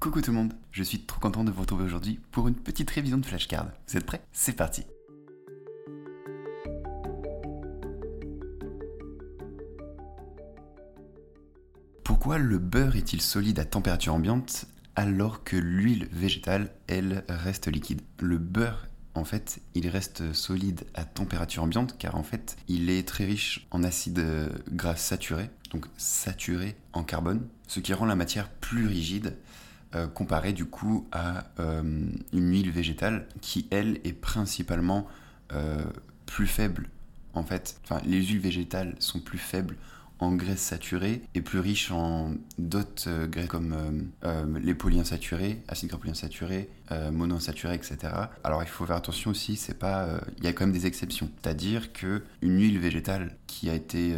Coucou tout le monde, je suis trop content de vous retrouver aujourd'hui pour une petite révision de flashcard. Vous êtes prêts? C'est parti! Pourquoi le beurre est-il solide à température ambiante alors que l'huile végétale, elle, reste liquide? Le beurre en fait, il reste solide à température ambiante car en fait, il est très riche en acides gras saturés, donc saturés en carbone, ce qui rend la matière plus rigide euh, comparé du coup à euh, une huile végétale qui elle est principalement euh, plus faible en fait. Enfin, les huiles végétales sont plus faibles en graisses saturées et plus riches en d'autres graisses comme les polyinsaturés, acides gras polyinsaturés, monoinsaturés, etc. Alors il faut faire attention aussi, c'est pas, il y a quand même des exceptions. C'est-à-dire que une huile végétale qui a été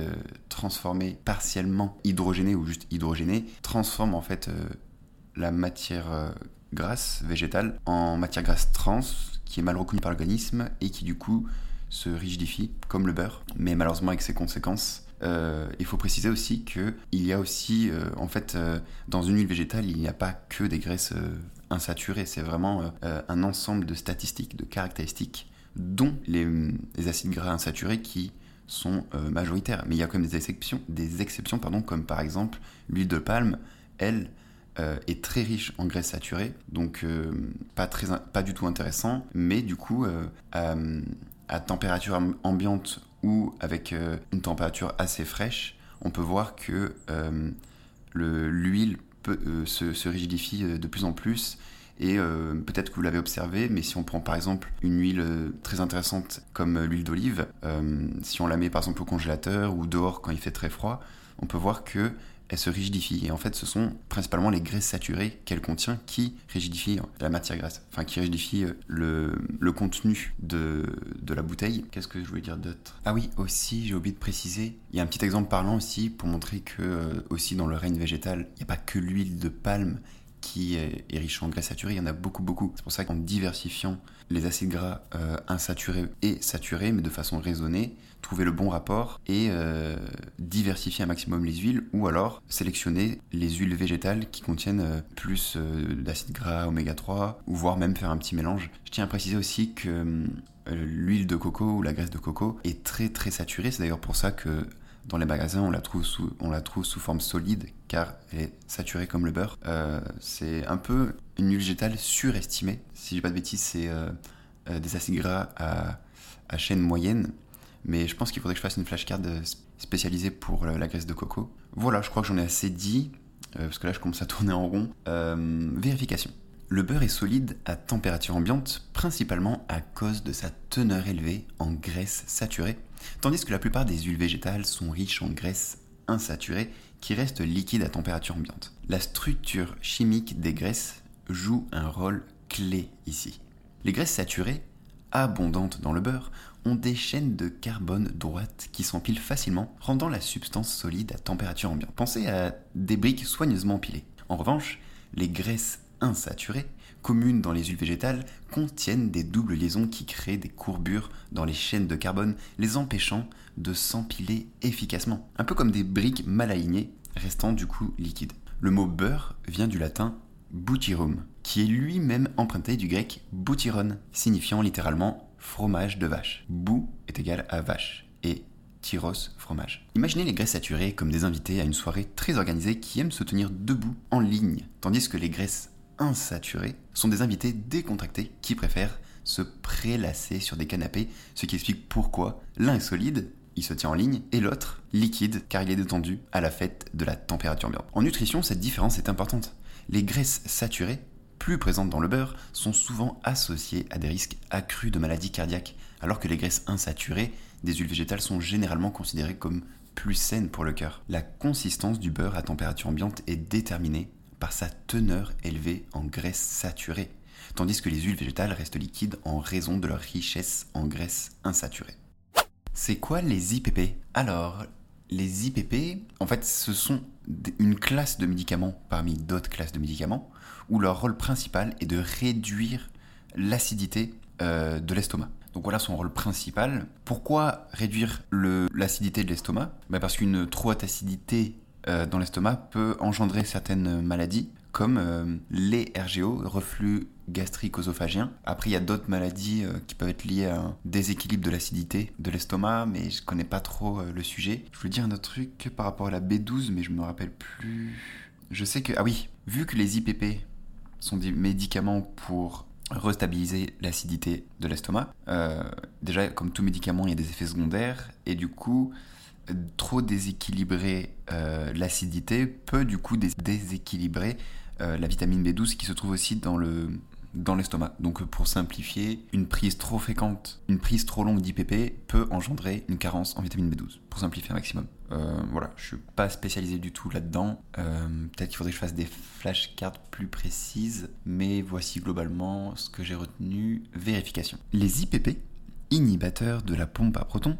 transformée partiellement hydrogénée ou juste hydrogénée transforme en fait la matière euh, grasse végétale en matière grasse trans qui est mal reconnue par l'organisme et qui du coup se rigidifie comme le beurre, mais malheureusement avec ses conséquences. Euh, il faut préciser aussi que il y a aussi, euh, en fait, dans une huile végétale, il n'y a pas que des graisses insaturées. C'est vraiment un ensemble de statistiques, de caractéristiques, dont les, acides gras insaturés qui sont majoritaires. Mais il y a quand même des exceptions, des exceptions, pardon, comme par exemple l'huile de palme. Elle, euh, est très riche en graisses saturées, donc euh, pas, très, pas du tout intéressant, mais du coup, euh, à, température ambiante ou avec une température assez fraîche, on peut voir que l'huile se, se, rigidifie de plus en plus. Et peut-être que vous l'avez observé, mais si on prend par exemple une huile très intéressante comme l'huile d'olive, si on la met par exemple au congélateur ou dehors quand il fait très froid, on peut voir que elle se rigidifie. Et en fait, ce sont principalement les graisses saturées qu'elle contient qui rigidifient la matière grasse, enfin qui rigidifient euh, le, le contenu de, de, la bouteille. Qu'est-ce que je voulais dire d'autre? Ah oui, aussi, j'ai oublié de préciser, il y a un petit exemple parlant aussi pour montrer que euh, aussi dans le règne végétal, il n'y a pas que l'huile de palme qui est riche en graisses saturées, il y en a beaucoup, beaucoup. C'est pour ça qu'en diversifiant les acides gras euh, insaturés et saturés, mais de façon raisonnée, trouver le bon rapport et euh, diversifier un maximum les huiles, ou alors sélectionner les huiles végétales qui contiennent euh, plus d'acides gras oméga 3, ou voire même faire un petit mélange. Je tiens à préciser aussi que l'huile de coco ou la graisse de coco est très très saturée, c'est d'ailleurs pour ça que dans les magasins, on la trouve sous, on la trouve sous forme solide car elle est saturée comme le beurre. Euh, c'est un peu une huile végétale surestimée. Si j'ai pas de bêtises, c'est euh, euh, des acides gras à, à, chaîne moyenne. Mais je pense qu'il faudrait que je fasse une flashcard spécialisée pour la graisse de coco. Voilà, je crois que j'en ai assez dit parce que là je commence à tourner en rond. vérification. Le beurre est solide à température ambiante principalement à cause de sa teneur élevée en graisse saturée tandis que la plupart des huiles végétales sont riches en graisses insaturées qui restent liquides à température ambiante. La structure chimique des graisses joue un rôle clé ici. Les graisses saturées, abondantes dans le beurre, ont des chaînes de carbone droites qui s'empilent facilement, rendant la substance solide à température ambiante. Pensez à des briques soigneusement empilées. En revanche, les graisses insaturées communes dans les huiles végétales contiennent des doubles liaisons qui créent des courbures dans les chaînes de carbone, les empêchant de s'empiler efficacement. Un peu comme des briques mal alignées, restant du coup liquides. Le mot beurre vient du latin butirum, qui est lui-même emprunté du grec boutiron, signifiant littéralement fromage de vache. Bou est égal à vache et tyros fromage. Imaginez les graisses saturées comme des invités à une soirée très organisée qui aiment se tenir debout en ligne, tandis que les graisses insaturés sont des invités décontractés qui préfèrent se prélasser sur des canapés, ce qui explique pourquoi l'un est solide, il se tient en ligne, et l'autre liquide car il est détendu à la fête de la température ambiante. En nutrition, cette différence est importante. Les graisses saturées, plus présentes dans le beurre, sont souvent associées à des risques accrus de maladies cardiaques, alors que les graisses insaturées des huiles végétales sont généralement considérées comme plus saines pour le cœur. La consistance du beurre à température ambiante est déterminée par sa teneur élevée en graisse saturée, tandis que les huiles végétales restent liquides en raison de leur richesse en graisse insaturée. C'est quoi les IPP Alors, les IPP, en fait, ce sont une classe de médicaments parmi d'autres classes de médicaments, où leur rôle principal est de réduire l'acidité euh, de l'estomac. Donc voilà son rôle principal. Pourquoi réduire l'acidité de l'estomac? Ben Parce qu'une trop haute acidité euh, dans l'estomac peut engendrer certaines maladies, comme euh, les RGO, reflux gastrique œsophagien. Après, il y a d'autres maladies euh, qui peuvent être liées à un déséquilibre de l'acidité de l'estomac, mais je connais pas trop le sujet. Je voulais dire un autre truc par rapport à la B12, mais je me rappelle plus. Je sais que, ah oui, vu que les IPP sont des médicaments pour restabiliser l'acidité de l'estomac. déjà, comme tout médicament, il y a des effets secondaires, et du coup, trop déséquilibrer l'acidité peut du coup déséquilibrer euh, la vitamine B12 qui se trouve aussi dans le dans l'estomac. Donc pour simplifier, une prise trop fréquente, une prise trop longue d'IPP peut engendrer une carence en vitamine B12, pour simplifier un maximum. Euh, voilà, je suis pas spécialisé du tout là-dedans. Euh, peut-être qu'il faudrait que je fasse des flashcards plus précises, mais voici globalement ce que j'ai retenu. Vérification. Les IPP, inhibateurs de la pompe à protons,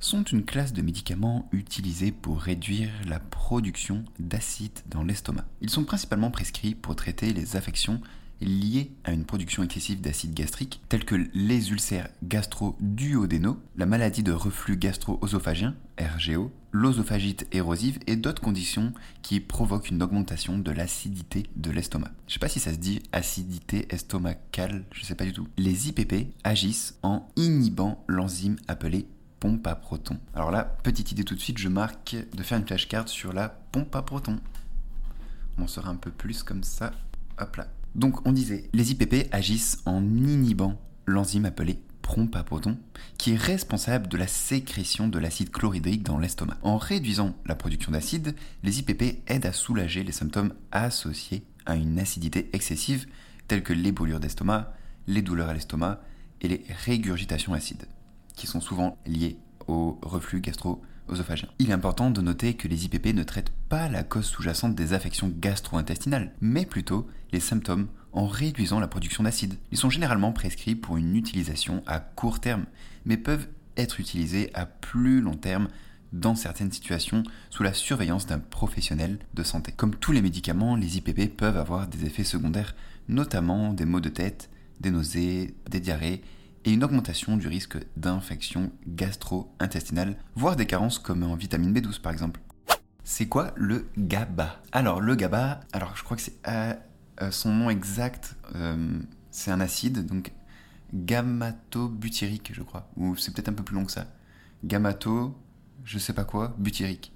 sont une classe de médicaments utilisés pour réduire la production d'acide dans l'estomac. Ils sont principalement prescrits pour traiter les affections liées à une production excessive d'acide gastrique, telles que les ulcères gastro-duodénaux, la maladie de reflux gastro-œsophagien, RGO, l'œsophagite érosive et d'autres conditions qui provoquent une augmentation de l'acidité de l'estomac. Je sais pas si ça se dit acidité estomacale, je sais pas du tout. Les IPP agissent en inhibant l'enzyme appelée pompe à protons. Alors là, petite idée tout de suite, je marque de faire une flashcard sur la pompe à protons. On en sera un peu plus comme ça. Hop là. Donc on disait, les IPP agissent en inhibant l'enzyme appelée pompe à protons, qui est responsable de la sécrétion de l'acide chlorhydrique dans l'estomac. En réduisant la production d'acide, les IPP aident à soulager les symptômes associés à une acidité excessive, tels que les d'estomac, les douleurs à l'estomac et les régurgitations acides qui sont souvent liés au reflux gastro-œsophagien. Il est important de noter que les IPP ne traitent pas la cause sous-jacente des affections gastro-intestinales, mais plutôt les symptômes en réduisant la production d'acide. Ils sont généralement prescrits pour une utilisation à court terme, mais peuvent être utilisés à plus long terme dans certaines situations sous la surveillance d'un professionnel de santé. Comme tous les médicaments, les IPP peuvent avoir des effets secondaires, notamment des maux de tête, des nausées, des diarrhées et une augmentation du risque d'infection gastro-intestinale, voire des carences comme en vitamine B12 par exemple. C'est quoi le GABA? Alors le GABA, alors je crois que c'est euh, euh, son nom exact, euh, c'est un acide, donc gammato-butyrique je crois, ou c'est peut-être un peu plus long que ça. Gammato, je sais pas quoi, butyrique.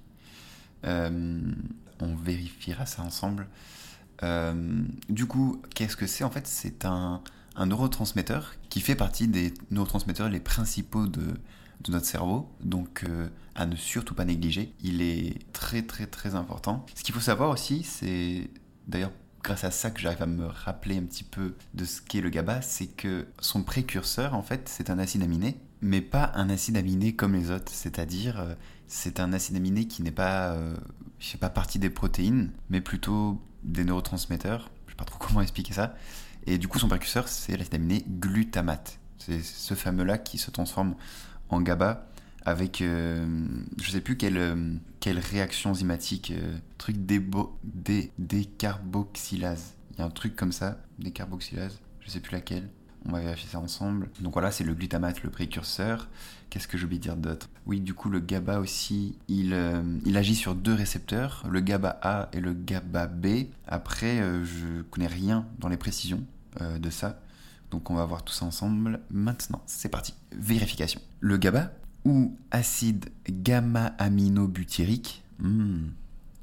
on vérifiera ça ensemble. du coup, qu'est-ce que c'est? En fait, c'est un, un neurotransmetteur qui fait partie des neurotransmetteurs les principaux de, notre cerveau, donc euh, à ne surtout pas négliger. Il est très très très important. Ce qu'il faut savoir aussi, c'est d'ailleurs grâce à ça que j'arrive à me rappeler un petit peu de ce qu'est le GABA, c'est que son précurseur en fait c'est un acide aminé, mais pas un acide aminé comme les autres, c'est-à-dire euh, c'est un acide aminé qui n'est pas, euh, je sais pas partie des protéines, mais plutôt des neurotransmetteurs. Je sais pas trop comment expliquer ça. Et du coup, son précurseur, c'est l'acide aminé glutamate. C'est ce fameux-là qui se transforme en GABA avec, euh, je sais plus quelle, euh, quelle réaction enzymatique, euh, truc dé décarboxylase. Il y a un truc comme ça, décarboxylase, je sais plus laquelle. On va vérifier ça ensemble. Donc voilà, c'est le glutamate, le précurseur. Qu'est-ce que j'ai oublié de dire d'autre? Oui, du coup, le GABA aussi, il, il agit sur deux récepteurs, le GABA A et le GABA B. Après, je connais rien dans les précisions. Euh, de ça. Donc on va voir tout ça ensemble maintenant. C'est parti. Vérification. Le GABA ou acide gamma-aminobutyrique, hmm,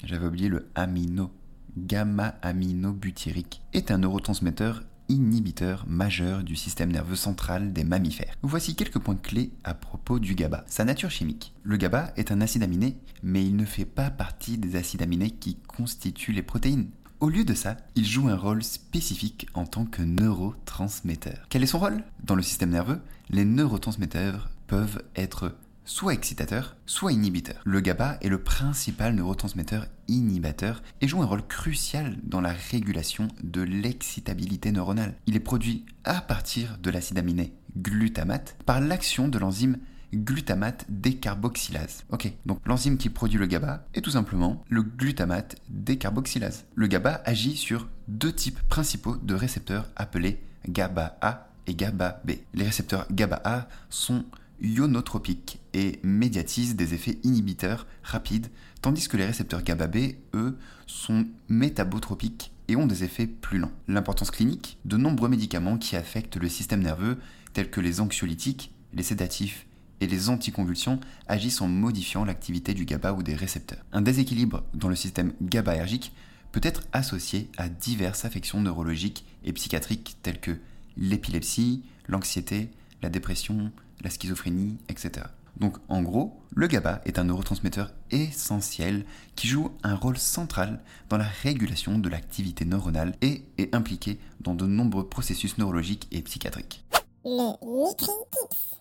j'avais oublié le amino, gamma-aminobutyrique, est un neurotransmetteur inhibiteur majeur du système nerveux central des mammifères. Voici quelques points clés à propos du GABA. Sa nature chimique. Le GABA est un acide aminé, mais il ne fait pas partie des acides aminés qui constituent les protéines. Au lieu de ça, il joue un rôle spécifique en tant que neurotransmetteur. Quel est son rôle? Dans le système nerveux, les neurotransmetteurs peuvent être soit excitateurs, soit inhibiteurs. Le GABA est le principal neurotransmetteur inhibiteur et joue un rôle crucial dans la régulation de l'excitabilité neuronale. Il est produit à partir de l'acide aminé glutamate par l'action de l'enzyme glutamate décarboxylase. Ok, donc l'enzyme qui produit le GABA est tout simplement le glutamate décarboxylase. Le GABA agit sur deux types principaux de récepteurs appelés GABA A et GABA B. Les récepteurs GABA A sont ionotropiques et médiatisent des effets inhibiteurs rapides, tandis que les récepteurs GABA B, eux, sont métabotropiques et ont des effets plus lents. L'importance clinique, de nombreux médicaments qui affectent le système nerveux, tels que les anxiolytiques, les sédatifs et les anticonvulsions, agissent en modifiant l'activité du GABA ou des récepteurs. Un déséquilibre dans le système GABAergique peut être associé à diverses affections neurologiques et psychiatriques telles que l'épilepsie, l'anxiété, la dépression, la schizophrénie, etc. Donc en gros, le GABA est un neurotransmetteur essentiel qui joue un rôle central dans la régulation de l'activité neuronale et est impliqué dans de nombreux processus neurologiques et psychiatriques.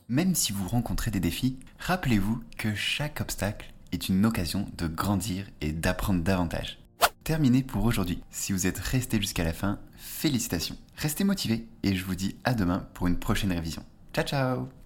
Même si vous rencontrez des défis, rappelez-vous que chaque obstacle est une occasion de grandir et d'apprendre davantage. Terminé pour aujourd'hui. Si vous êtes resté jusqu'à la fin, félicitations. Restez motivés et je vous dis à demain pour une prochaine révision. Ciao ciao